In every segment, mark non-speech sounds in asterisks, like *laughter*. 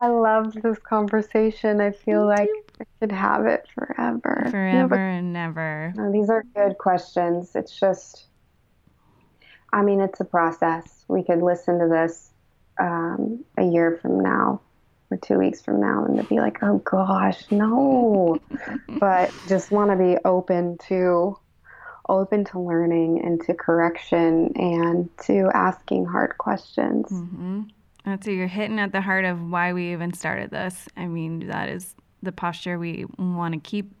I love this conversation. I feel like I could have it forever. Forever and never. No, these are good questions. It's just, I mean, it's a process. We could listen to this um, a year from now or two weeks from now and to be like, oh gosh, no. *laughs* but just want to be open to open to learning and to correction and to asking hard questions. Mm-hmm. That's you're hitting at the heart of why we even started this. I mean, that is the posture we want to keep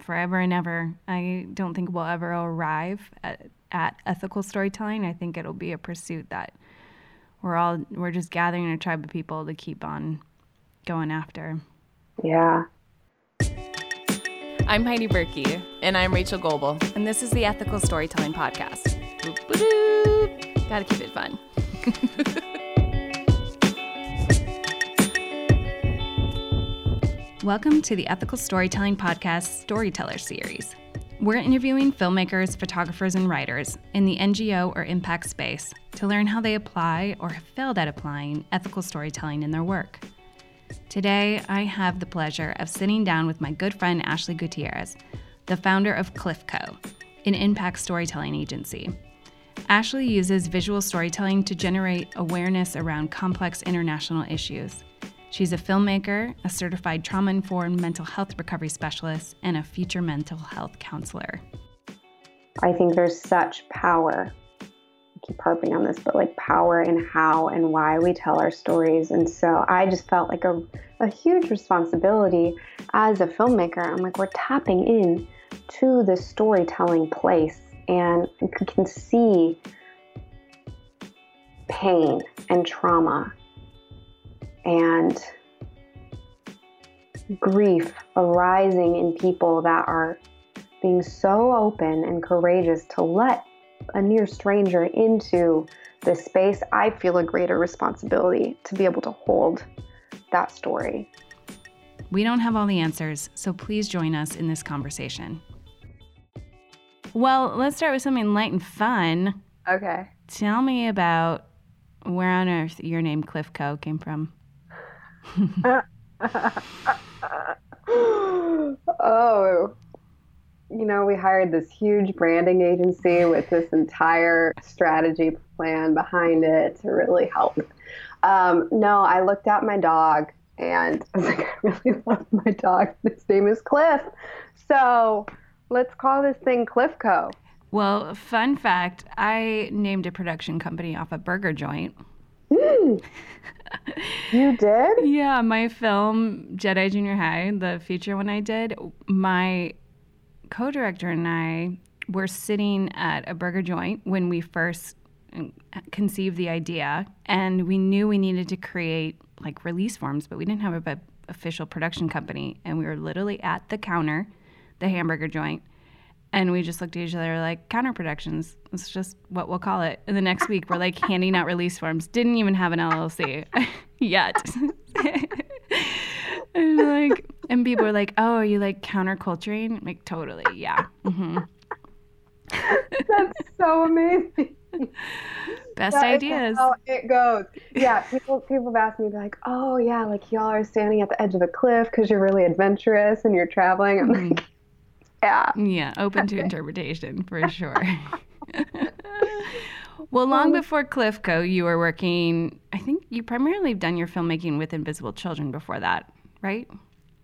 forever and ever. I don't think we'll ever arrive at, at ethical storytelling. I think it'll be a pursuit that we're all we're just gathering a tribe of people to keep on going after. Yeah. I'm Heidi Burkey. And I'm Rachel Goebel. And this is the Ethical Storytelling Podcast. Gotta keep it fun. *laughs* Welcome to the Ethical Storytelling Podcast Storyteller Series. We're interviewing filmmakers, photographers, and writers in the NGO or impact space to learn how they apply or have failed at applying ethical storytelling in their work. Today, I have the pleasure of sitting down with my good friend Ashley Gutierrez, the founder of CliffCo, an impact storytelling agency. Ashley uses visual storytelling to generate awareness around complex international issues. She's a filmmaker, a certified trauma informed mental health recovery specialist, and a future mental health counselor. I think there's such power. I keep harping on this, but like power in how and why we tell our stories. And so I just felt like a, a huge responsibility as a filmmaker. I'm like, we're tapping in to the storytelling place and can see pain and trauma and grief arising in people that are being so open and courageous to let a near stranger into this space, I feel a greater responsibility to be able to hold that story. We don't have all the answers, so please join us in this conversation. Well, let's start with something light and fun. Okay. Tell me about where on earth your name CliffCo came from. *laughs* oh, you know, we hired this huge branding agency with this entire strategy plan behind it to really help. Um, no, I looked at my dog and I was like, *laughs* I really love my dog. His name is Cliff. So let's call this thing CliffCo. Well, fun fact I named a production company off a burger joint. *laughs* You did? Yeah, my film Jedi Junior High, the feature one I did, my co-director and I were sitting at a burger joint when we first conceived the idea, and we knew we needed to create like release forms, but we didn't have a official production company, and we were literally at the counter, the hamburger joint, and we just looked at each other like counter productions. It's just what we'll call it. And the next week we're like handing out release forms. Didn't even have an LLC *laughs* yet. *laughs* and like, and people were like, "Oh, are you like counterculturing?" like, totally, yeah. Mm-hmm. That's so amazing. Best that ideas. how it goes. Yeah, people people have asked me like, "Oh yeah, like y'all are standing at the edge of a cliff because you're really adventurous and you're traveling." I'm mm-hmm. like yeah. Yeah, open to interpretation for *laughs* sure. *laughs* well, long before CliffCo, you were working, I think you primarily done your filmmaking with Invisible Children before that, right?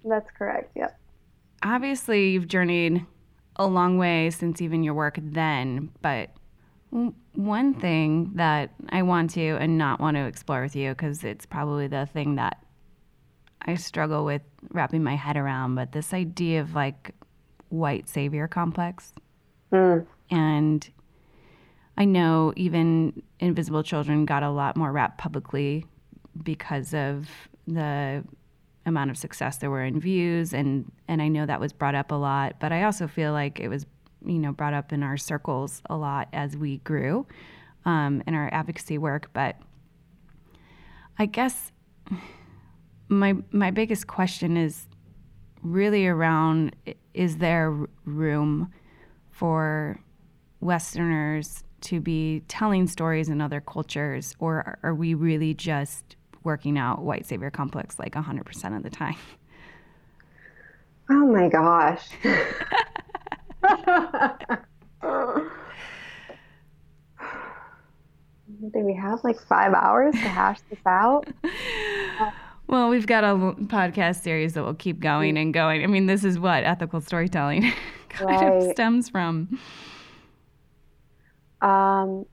That's correct, yep. Obviously, you've journeyed a long way since even your work then, but one thing that I want to and not want to explore with you, because it's probably the thing that I struggle with wrapping my head around, but this idea of like white savior complex. Mm. And I know even Invisible Children got a lot more rap publicly because of the amount of success there were in views and and I know that was brought up a lot, but I also feel like it was you know brought up in our circles a lot as we grew um, in our advocacy work. But I guess my my biggest question is really around is there room for Westerners to be telling stories in other cultures, or are we really just working out white savior complex like 100% of the time. Oh my gosh. *laughs* Do we have like five hours to hash this out? *laughs* Well, we've got a podcast series that will keep going and going. I mean, this is what ethical storytelling *laughs* kind right. of stems from. Um,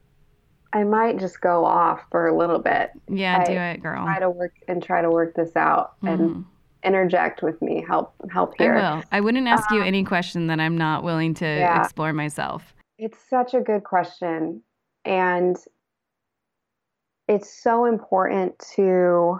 I might just go off for a little bit. Yeah, I do it, girl. Try to work and try to work this out mm-hmm. and interject with me. Help, help here. I will. I wouldn't ask you um, any question that I'm not willing to yeah. explore myself. It's such a good question, and it's so important to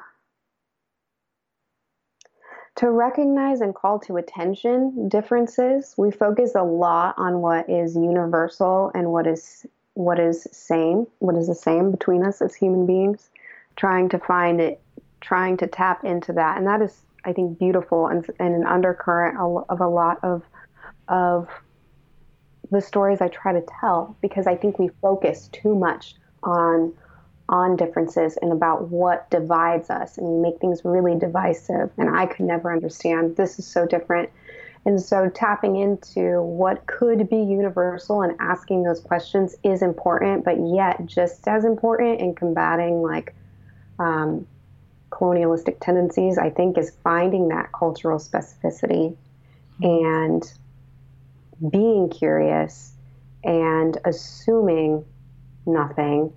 to recognize and call to attention differences. We focus a lot on what is universal and what is what is same, what is the same between us as human beings, trying to find it, trying to tap into that, and that is, I think, beautiful and, and an undercurrent of a lot of of the stories I try to tell because I think we focus too much on on differences and about what divides us and make things really divisive and i could never understand. This is so different. And so tapping into what could be universal and asking those questions is important but yet just as important in combating like um, colonialistic tendencies i think is finding that cultural specificity and being curious and assuming nothing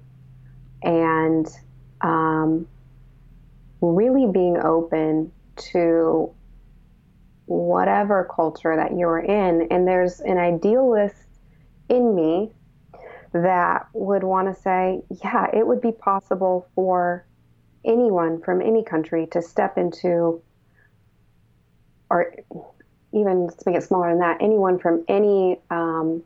and um, really being open to whatever culture that you're in. And there's an idealist in me that would want to say, yeah, it would be possible for anyone from any country to step into, or even let's make it smaller than that, anyone from any um,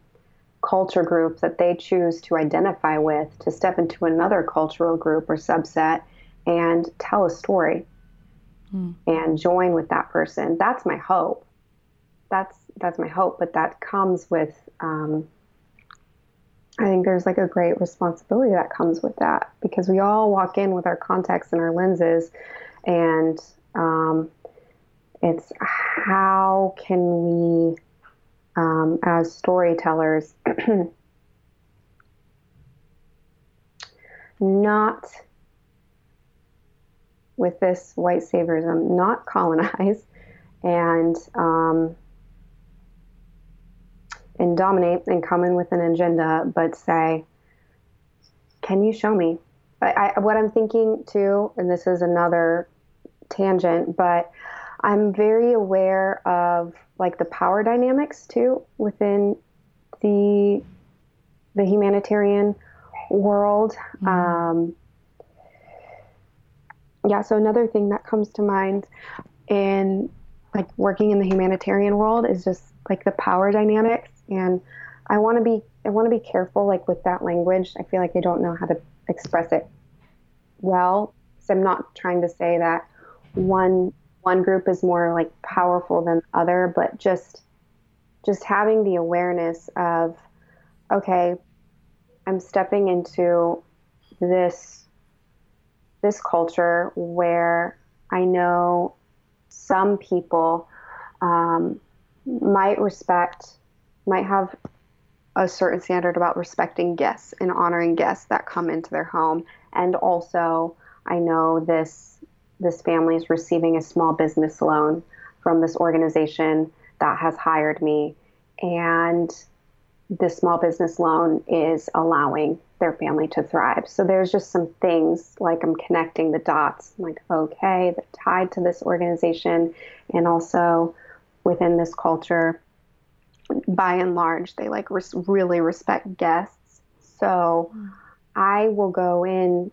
culture group that they choose to identify with to step into another cultural group or subset and tell a story mm. and join with that person. That's my hope. That's that's my hope, but that comes with um, I think there's like a great responsibility that comes with that because we all walk in with our contexts and our lenses, and um, it's how can we um, as storytellers *clears throat* not with this white saviorism, not colonize *laughs* and um, and dominate and come in with an agenda, but say, can you show me? I, I, what I'm thinking too, and this is another tangent, but I'm very aware of like the power dynamics too within the the humanitarian world. Mm-hmm. Um, yeah, so another thing that comes to mind in like working in the humanitarian world is just like the power dynamics and I want to be I want to be careful like with that language. I feel like I don't know how to express it well. So I'm not trying to say that one one group is more like powerful than the other, but just just having the awareness of okay, I'm stepping into this this culture where I know some people um, might respect, might have a certain standard about respecting guests and honoring guests that come into their home. And also, I know this this family is receiving a small business loan from this organization that has hired me. And this small business loan is allowing their family to thrive. So there's just some things like I'm connecting the dots, I'm like, okay, that tied to this organization and also within this culture. By and large, they like res- really respect guests. So hmm. I will go in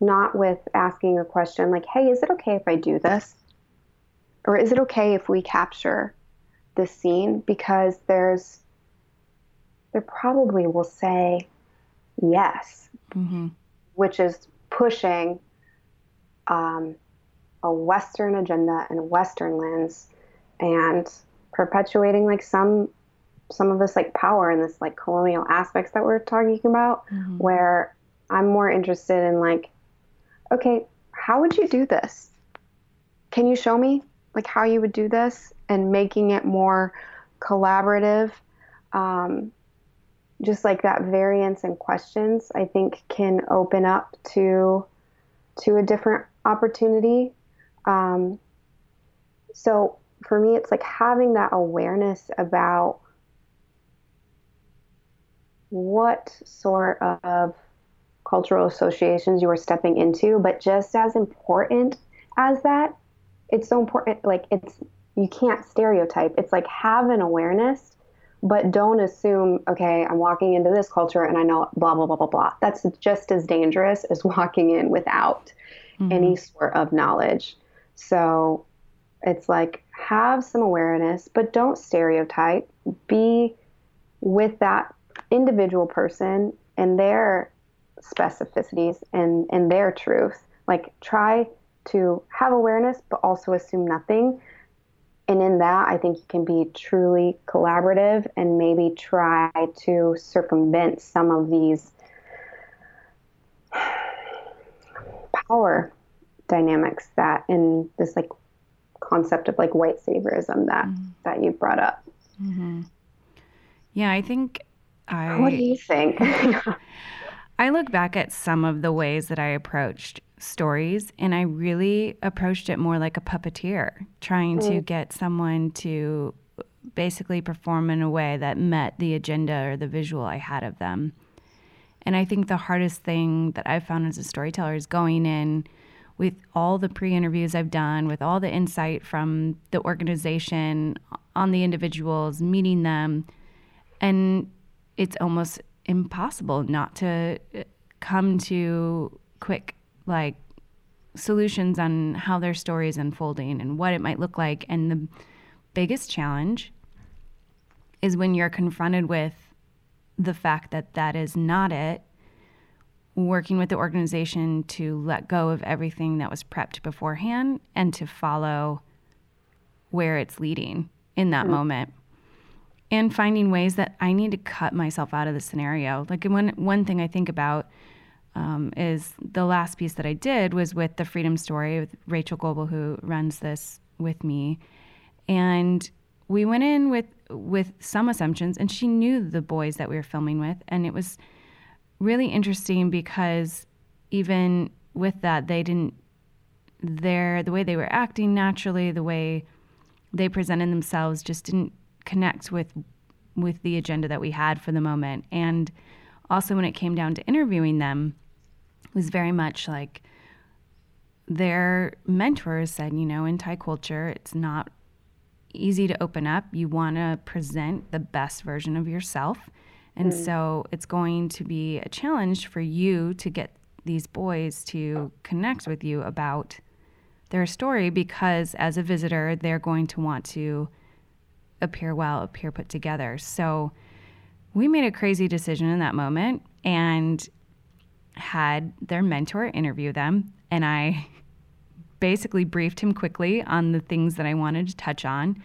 not with asking a question like, hey, is it okay if I do this? Or is it okay if we capture this scene? Because there's, they probably will say yes, mm-hmm. which is pushing um, a Western agenda and a Western lens and perpetuating like some some of this like power and this like colonial aspects that we're talking about mm-hmm. where i'm more interested in like okay, how would you do this? Can you show me like how you would do this and making it more collaborative? Um, just like that variance in questions, I think can open up to to a different opportunity. Um, so for me, it's like having that awareness about what sort of cultural associations you are stepping into, but just as important as that, it's so important. Like it's you can't stereotype. It's like have an awareness but don't assume, okay, I'm walking into this culture and I know blah, blah, blah, blah, blah. That's just as dangerous as *laughs* walking in without mm-hmm. any sort of knowledge. So it's like have some awareness, but don't stereotype. Be with that individual person and their specificities and, and their truth. Like try to have awareness, but also assume nothing and in that, I think you can be truly collaborative and maybe try to circumvent some of these power dynamics that in this like concept of like white saviorism that mm-hmm. that you brought up. Mm-hmm. Yeah, I think I. What do you think? *laughs* *laughs* I look back at some of the ways that I approached stories and I really approached it more like a puppeteer, trying mm. to get someone to basically perform in a way that met the agenda or the visual I had of them. And I think the hardest thing that I've found as a storyteller is going in with all the pre interviews I've done, with all the insight from the organization on the individuals, meeting them. And it's almost impossible not to come to quick like solutions on how their story is unfolding and what it might look like. And the biggest challenge is when you're confronted with the fact that that is not it, working with the organization to let go of everything that was prepped beforehand and to follow where it's leading in that mm-hmm. moment. And finding ways that I need to cut myself out of the scenario. Like one one thing I think about um, is the last piece that I did was with the Freedom Story with Rachel Goebel, who runs this with me, and we went in with with some assumptions, and she knew the boys that we were filming with, and it was really interesting because even with that, they didn't their the way they were acting naturally, the way they presented themselves, just didn't connect with with the agenda that we had for the moment, and also when it came down to interviewing them was very much like their mentors said, you know, in Thai culture, it's not easy to open up. You want to present the best version of yourself. And mm. so it's going to be a challenge for you to get these boys to connect with you about their story because as a visitor, they're going to want to appear well, appear put together. So we made a crazy decision in that moment. And had their mentor interview them, and I *laughs* basically briefed him quickly on the things that I wanted to touch on.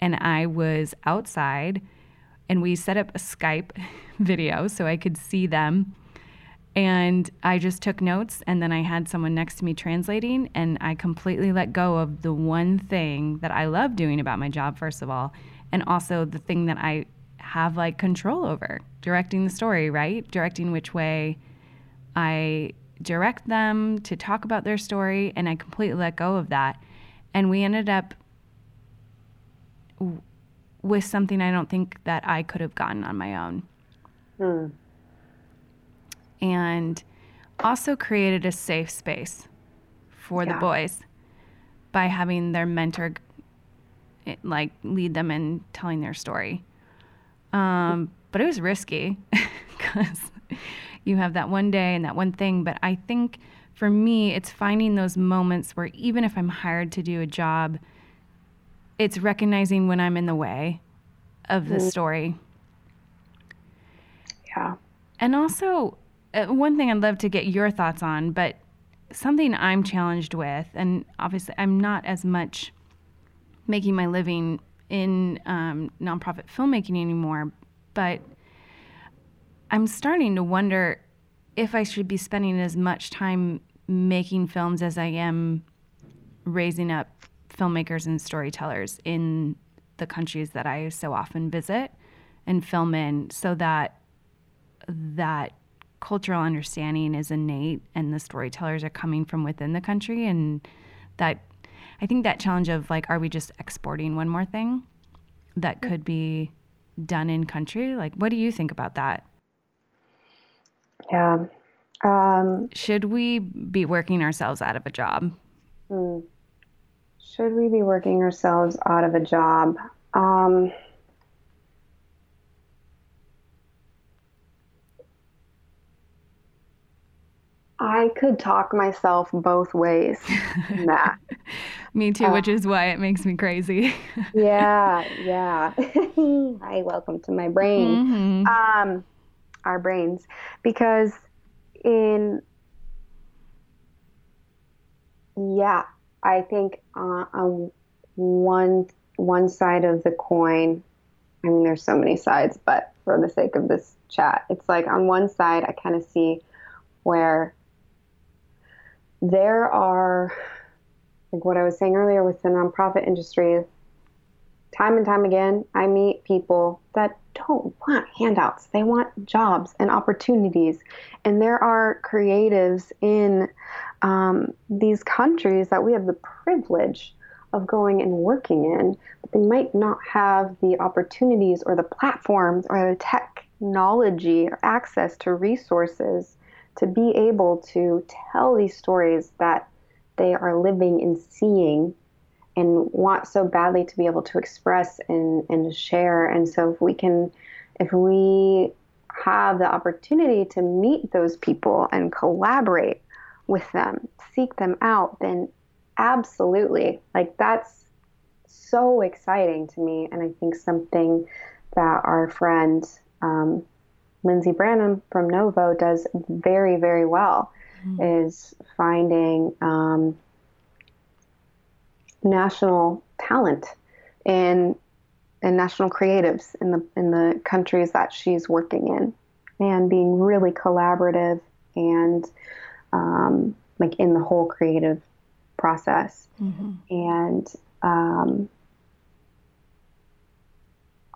And I was outside, and we set up a Skype *laughs* video so I could see them. And I just took notes, and then I had someone next to me translating, and I completely let go of the one thing that I love doing about my job, first of all, and also the thing that I have like control over directing the story, right? Directing which way I direct them to talk about their story, and I completely let go of that. And we ended up w- with something I don't think that I could have gotten on my own. Hmm. And also created a safe space for yeah. the boys by having their mentor like lead them in telling their story. Um, but it was risky *laughs* because you have that one day and that one thing. But I think for me, it's finding those moments where even if I'm hired to do a job, it's recognizing when I'm in the way of the mm-hmm. story. Yeah. And also, uh, one thing I'd love to get your thoughts on, but something I'm challenged with, and obviously I'm not as much making my living in um, nonprofit filmmaking anymore, but I'm starting to wonder if I should be spending as much time making films as I am raising up filmmakers and storytellers in the countries that I so often visit and film in so that that cultural understanding is innate and the storytellers are coming from within the country and that I think that challenge of like are we just exporting one more thing that could be done in country? Like what do you think about that? Yeah um, should we be working ourselves out of a job? Hmm. should we be working ourselves out of a job? Um, I could talk myself both ways that. *laughs* me too, uh, which is why it makes me crazy. yeah, *laughs* yeah. *laughs* Hi, welcome to my brain. Mm-hmm. Um, our brains, because in yeah, I think uh, on one one side of the coin, I mean, there's so many sides, but for the sake of this chat, it's like on one side, I kind of see where there are, like what I was saying earlier with the nonprofit industry, time and time again, I meet people that don't want handouts. They want jobs and opportunities. And there are creatives in um, these countries that we have the privilege of going and working in, but they might not have the opportunities or the platforms or the technology or access to resources to be able to tell these stories that they are living and seeing and want so badly to be able to express and, and share. And so if we can, if we have the opportunity to meet those people and collaborate with them, seek them out, then absolutely, like that's so exciting to me. And I think something that our friend um, Lindsey Branham from Novo does very, very well mm-hmm. is finding um, national talent in and national creatives in the in the countries that she's working in, and being really collaborative and um, like in the whole creative process. Mm-hmm. And um,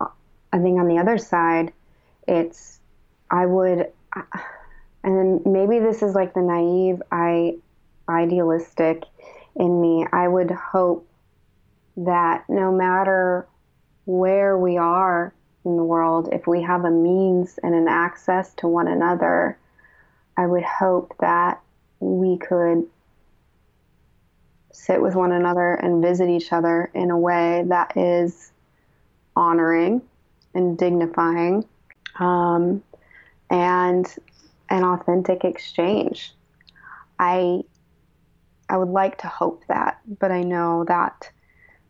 I think on the other side, it's I would, *sighs* and maybe this is like the naive, I idealistic in me. I would hope that no matter where we are in the world, if we have a means and an access to one another, I would hope that we could sit with one another and visit each other in a way that is honoring and dignifying um, and an authentic exchange. I I would like to hope that, but I know that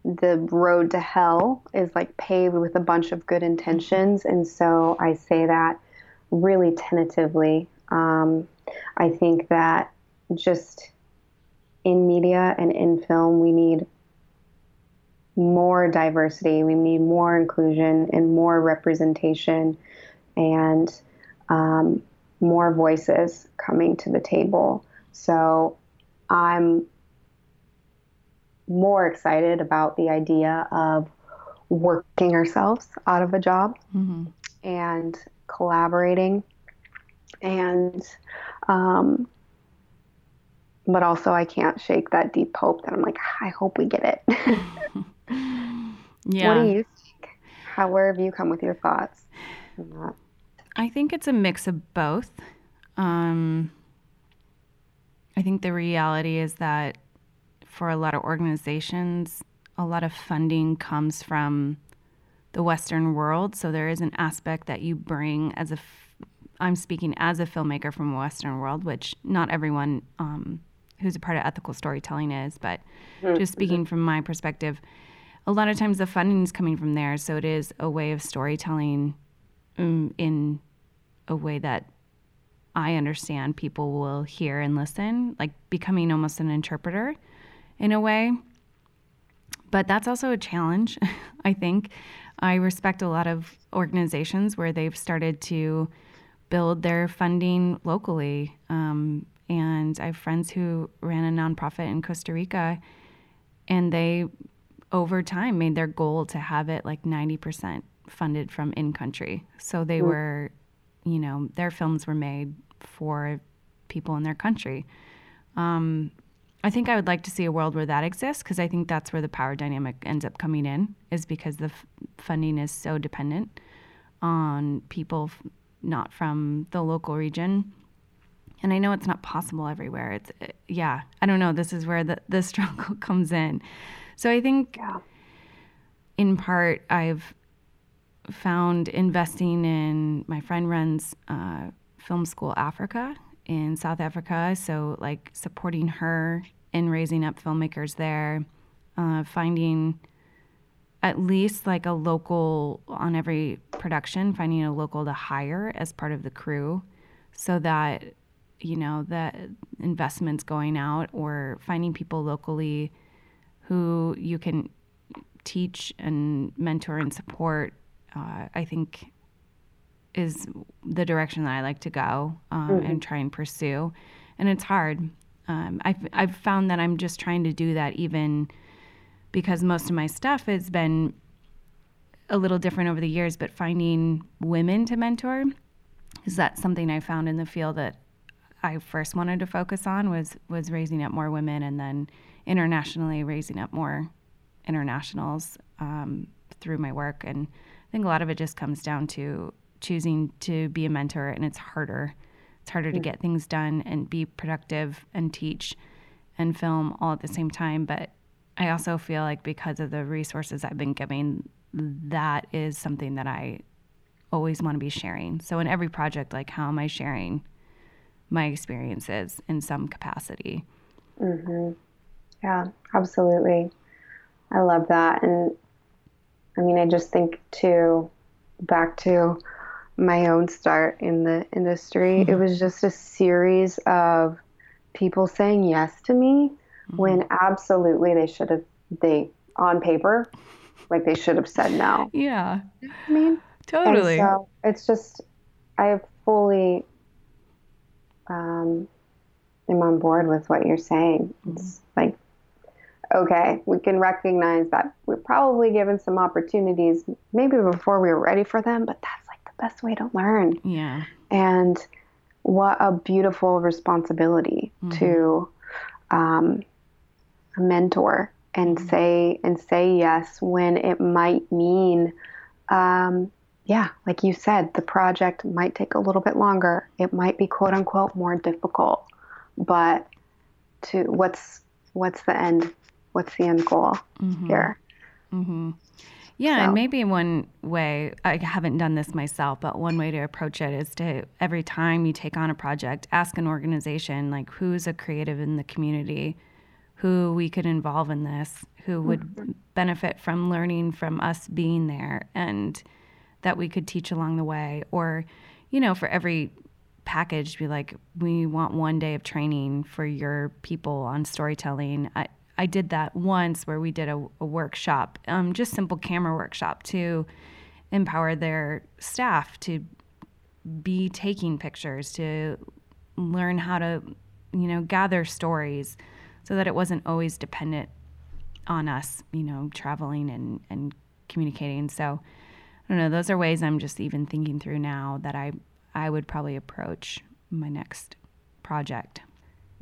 the road to hell is like paved with a bunch of good intentions, and so I say that really tentatively. Um, I think that just in media and in film, we need more diversity, we need more inclusion and more representation, and um, more voices coming to the table. So I'm more excited about the idea of working ourselves out of a job mm-hmm. and collaborating and um, but also I can't shake that deep hope that I'm like I hope we get it. yeah. *laughs* *laughs* What do you think? How where have you come with your thoughts on that? I think it's a mix of both. Um, I think the reality is that for a lot of organizations, a lot of funding comes from the Western world. So there is an aspect that you bring as a, f- I'm speaking as a filmmaker from a Western world, which not everyone um, who's a part of ethical storytelling is, but mm-hmm. just speaking from my perspective, a lot of times the funding is coming from there. So it is a way of storytelling in a way that I understand people will hear and listen, like becoming almost an interpreter in a way. But that's also a challenge, *laughs* I think. I respect a lot of organizations where they've started to build their funding locally um, And I have friends who ran a nonprofit in Costa Rica, and they, over time, made their goal to have it like 90% funded from in country. So they mm. were, you know, their films were made for people in their country. Um, I think I would like to see a world where that exists because I think that's where the power dynamic ends up coming in, is because the f- funding is so dependent on people f- not from the local region. And I know it's not possible everywhere. It's uh, yeah, I don't know. This is where the the *laughs* struggle comes in. So I think, in part, I've found investing in my friend runs uh, Film School Africa in South Africa. So, like supporting her in raising up filmmakers there, uh, finding at least like a local on every production, finding a local to hire as part of the crew so that, you know, the investments going out or finding people locally who you can teach and mentor and support, uh, I think is the direction that I like to go um, mm-hmm. and try and pursue. And it's hard. Um, I've, I've found that I'm just trying to do that even because most of my stuff has been a little different over the years, but finding women to mentor is that something I found in the field that I first wanted to focus on was was raising up more women and then internationally raising up more internationals um, through my work. And think a lot of it just comes down to choosing to be a mentor, and it's harder. It's harder to get things done and be productive and teach and film all at the same time. But I also feel like because of the resources I've been giving, that is something that I always want to be sharing. So in every project, like how am I sharing my experiences in some capacity? Mm-hmm. Yeah, absolutely. I love that. And I mean, I just think too, back to my own start in the industry, mm-hmm. it was just a series of people saying yes to me mm-hmm. when absolutely they should have, they, on paper, like they should have said no. Yeah. I mean, totally. so it's just, I fully um, am on board with what you're saying. It's mm-hmm. like, okay, we can recognize that we're probably given some opportunities maybe before we were ready for them, but that's like the best way to learn. Yeah. And what a beautiful responsibility mm-hmm. to um, mentor and mm-hmm. say and say yes when it might mean um, yeah like you said the project might take a little bit longer it might be quote unquote more difficult but to what's what's the end what's the end goal mm-hmm. here mm-hmm. Yeah, so. and maybe one way, I haven't done this myself, but one way to approach it is to every time you take on a project, ask an organization like who's a creative in the community, who we could involve in this, who would mm-hmm. benefit from learning from us being there and that we could teach along the way. Or, you know, for every package, be like, we want one day of training for your people on storytelling. I, I did that once where we did a, a workshop, um, just simple camera workshop to empower their staff to be taking pictures, to learn how to, you know, gather stories so that it wasn't always dependent on us, you know, traveling and, and communicating. So I don't know, those are ways I'm just even thinking through now that I I would probably approach my next project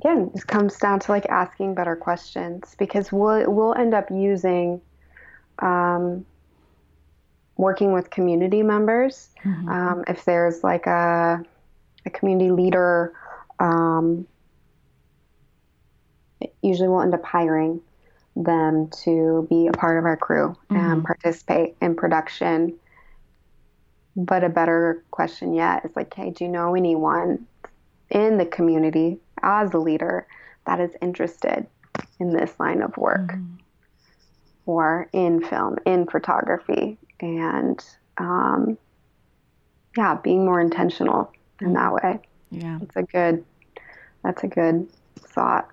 again, it comes down to like asking better questions because we'll we'll end up using um, working with community members. Mm-hmm. Um, if there's like a a community leader, um, usually we'll end up hiring them to be a part of our crew mm-hmm. and participate in production. But a better question yet is like, hey, do you know anyone in the community as a leader that is interested in this line of work mm-hmm. or in film, in photography, and um, yeah, being more intentional in mm-hmm. that way. Yeah, it's a good. That's a good thought.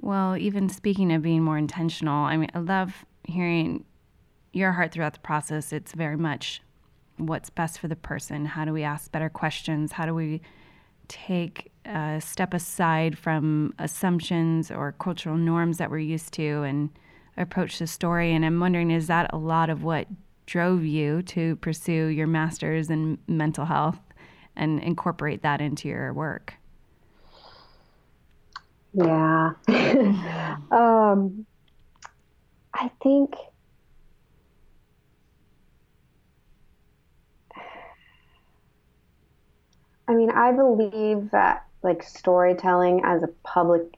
Well, even speaking of being more intentional, I mean, I love hearing your heart throughout the process. It's very much what's best for the person. How do we ask better questions? How do we take uh, step aside from assumptions or cultural norms that we're used to and approach the story. And I'm wondering, is that a lot of what drove you to pursue your master's in mental health and incorporate that into your work? Yeah. *laughs* um, I think *sighs* I mean, I believe that like storytelling as a public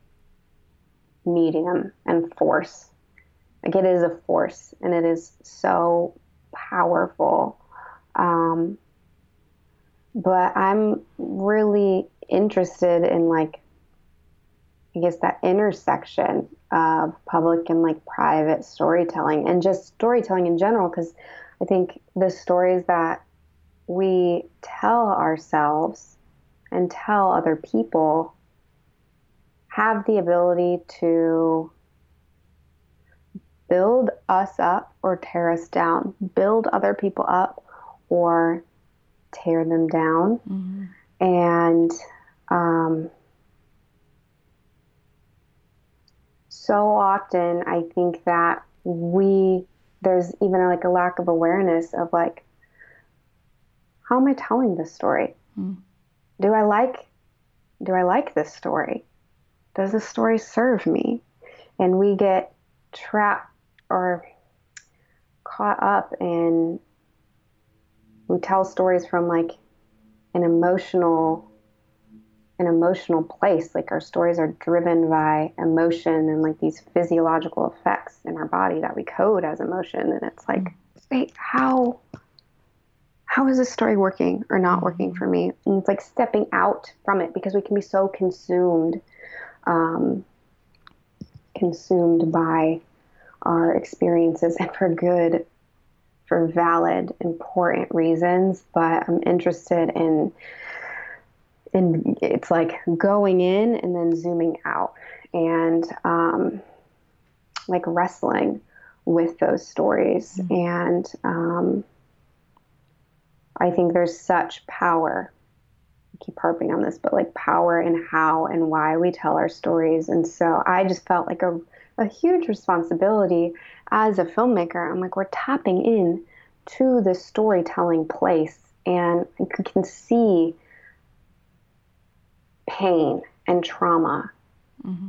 medium and force, like it is a force and it is so powerful. Um, but I'm really interested in like, I guess that intersection of public and like private storytelling and just storytelling in general, because I think the stories that we tell ourselves and tell other people have the ability to build us up or tear us down, build other people up or tear them down. Mm-hmm. And um, so often, I think that we, there's even like a lack of awareness of like, how am I telling this story? Mm. Do I like do I like this story? Does this story serve me? And we get trapped or caught up in we tell stories from like an emotional an emotional place like our stories are driven by emotion and like these physiological effects in our body that we code as emotion and it's like mm. wait how how is this story working or not working for me? And it's like stepping out from it because we can be so consumed, um, consumed by our experiences and for good, for valid, important reasons. But I'm interested in, in it's like going in and then zooming out and um, like wrestling with those stories mm-hmm. and um, I think there's such power. I keep harping on this, but like power in how and why we tell our stories. And so I just felt like a, a huge responsibility as a filmmaker. I'm like, we're tapping in to the storytelling place and you can see pain and trauma mm-hmm.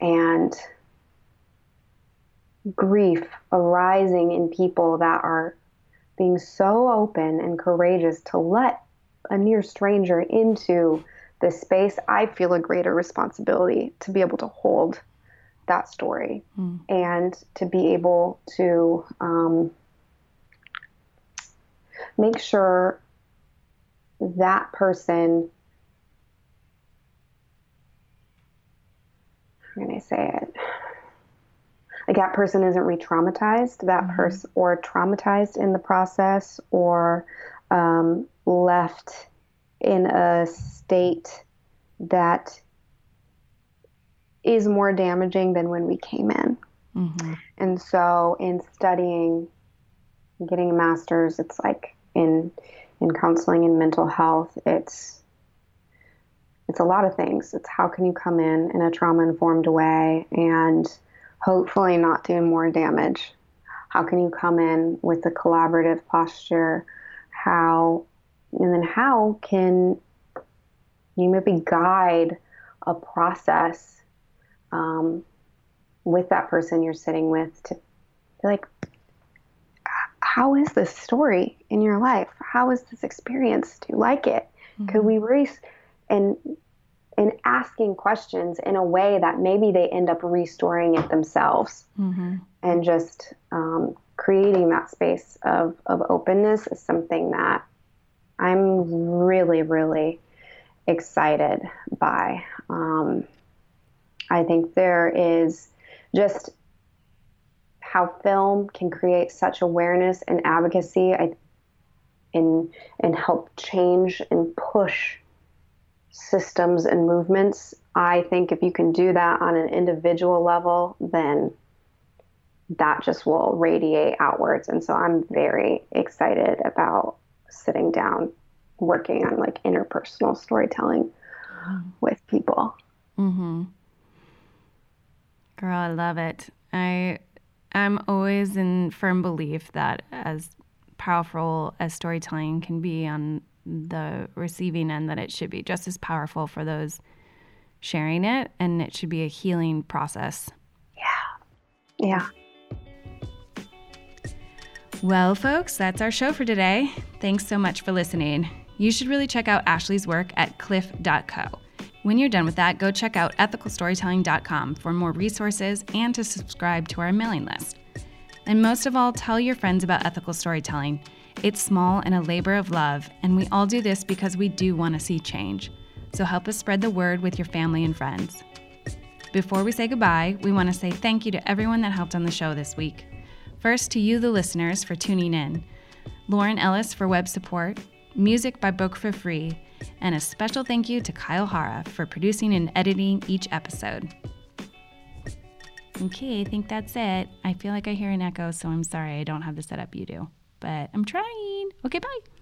and grief arising in people that are being so open and courageous to let a near stranger into this space, I feel a greater responsibility to be able to hold that story mm. and to be able to um, make sure that person how can I say it? Like that person isn't re-traumatized that mm-hmm. person or traumatized in the process or um, left in a state that is more damaging than when we came in mm-hmm. and so in studying getting a master's it's like in in counseling and mental health it's it's a lot of things it's how can you come in in a trauma informed way and hopefully not doing more damage? How can you come in with a collaborative posture? How, and then how can you maybe guide a process um, with that person you're sitting with to be like, how is this story in your life? How is this experience? Do you like it? Mm-hmm. Could we race and and asking questions in a way that maybe they end up restoring it themselves mm-hmm. and just um, creating that space of, of openness is something that I'm really, really excited by. Um, I think there is just how film can create such awareness and advocacy and, and help change and push systems and movements. I think if you can do that on an individual level, then that just will radiate outwards. And so I'm very excited about sitting down, working on like interpersonal storytelling with people. Mm-hmm. Girl, I love it. I I'm always in firm belief that as powerful as storytelling can be on the receiving end, that it should be just as powerful for those sharing it, and it should be a healing process. Yeah. Yeah. Well, folks, that's our show for today. Thanks so much for listening. You should really check out Ashley's work at cliff.co. When you're done with that, go check out ethicalstorytelling.com for more resources and to subscribe to our mailing list. And most of all, tell your friends about ethical storytelling. It's small and a labor of love, and we all do this because we do want to see change. So help us spread the word with your family and friends. Before we say goodbye, we want to say thank you to everyone that helped on the show this week. First, to you, the listeners, for tuning in. Lauren Ellis for web support, music by Book for Free, and a special thank you to Kyle Hara for producing and editing each episode. Okay, I think that's it. I feel like I hear an echo, so I'm sorry I don't have the setup you do, but I'm trying. Okay, bye.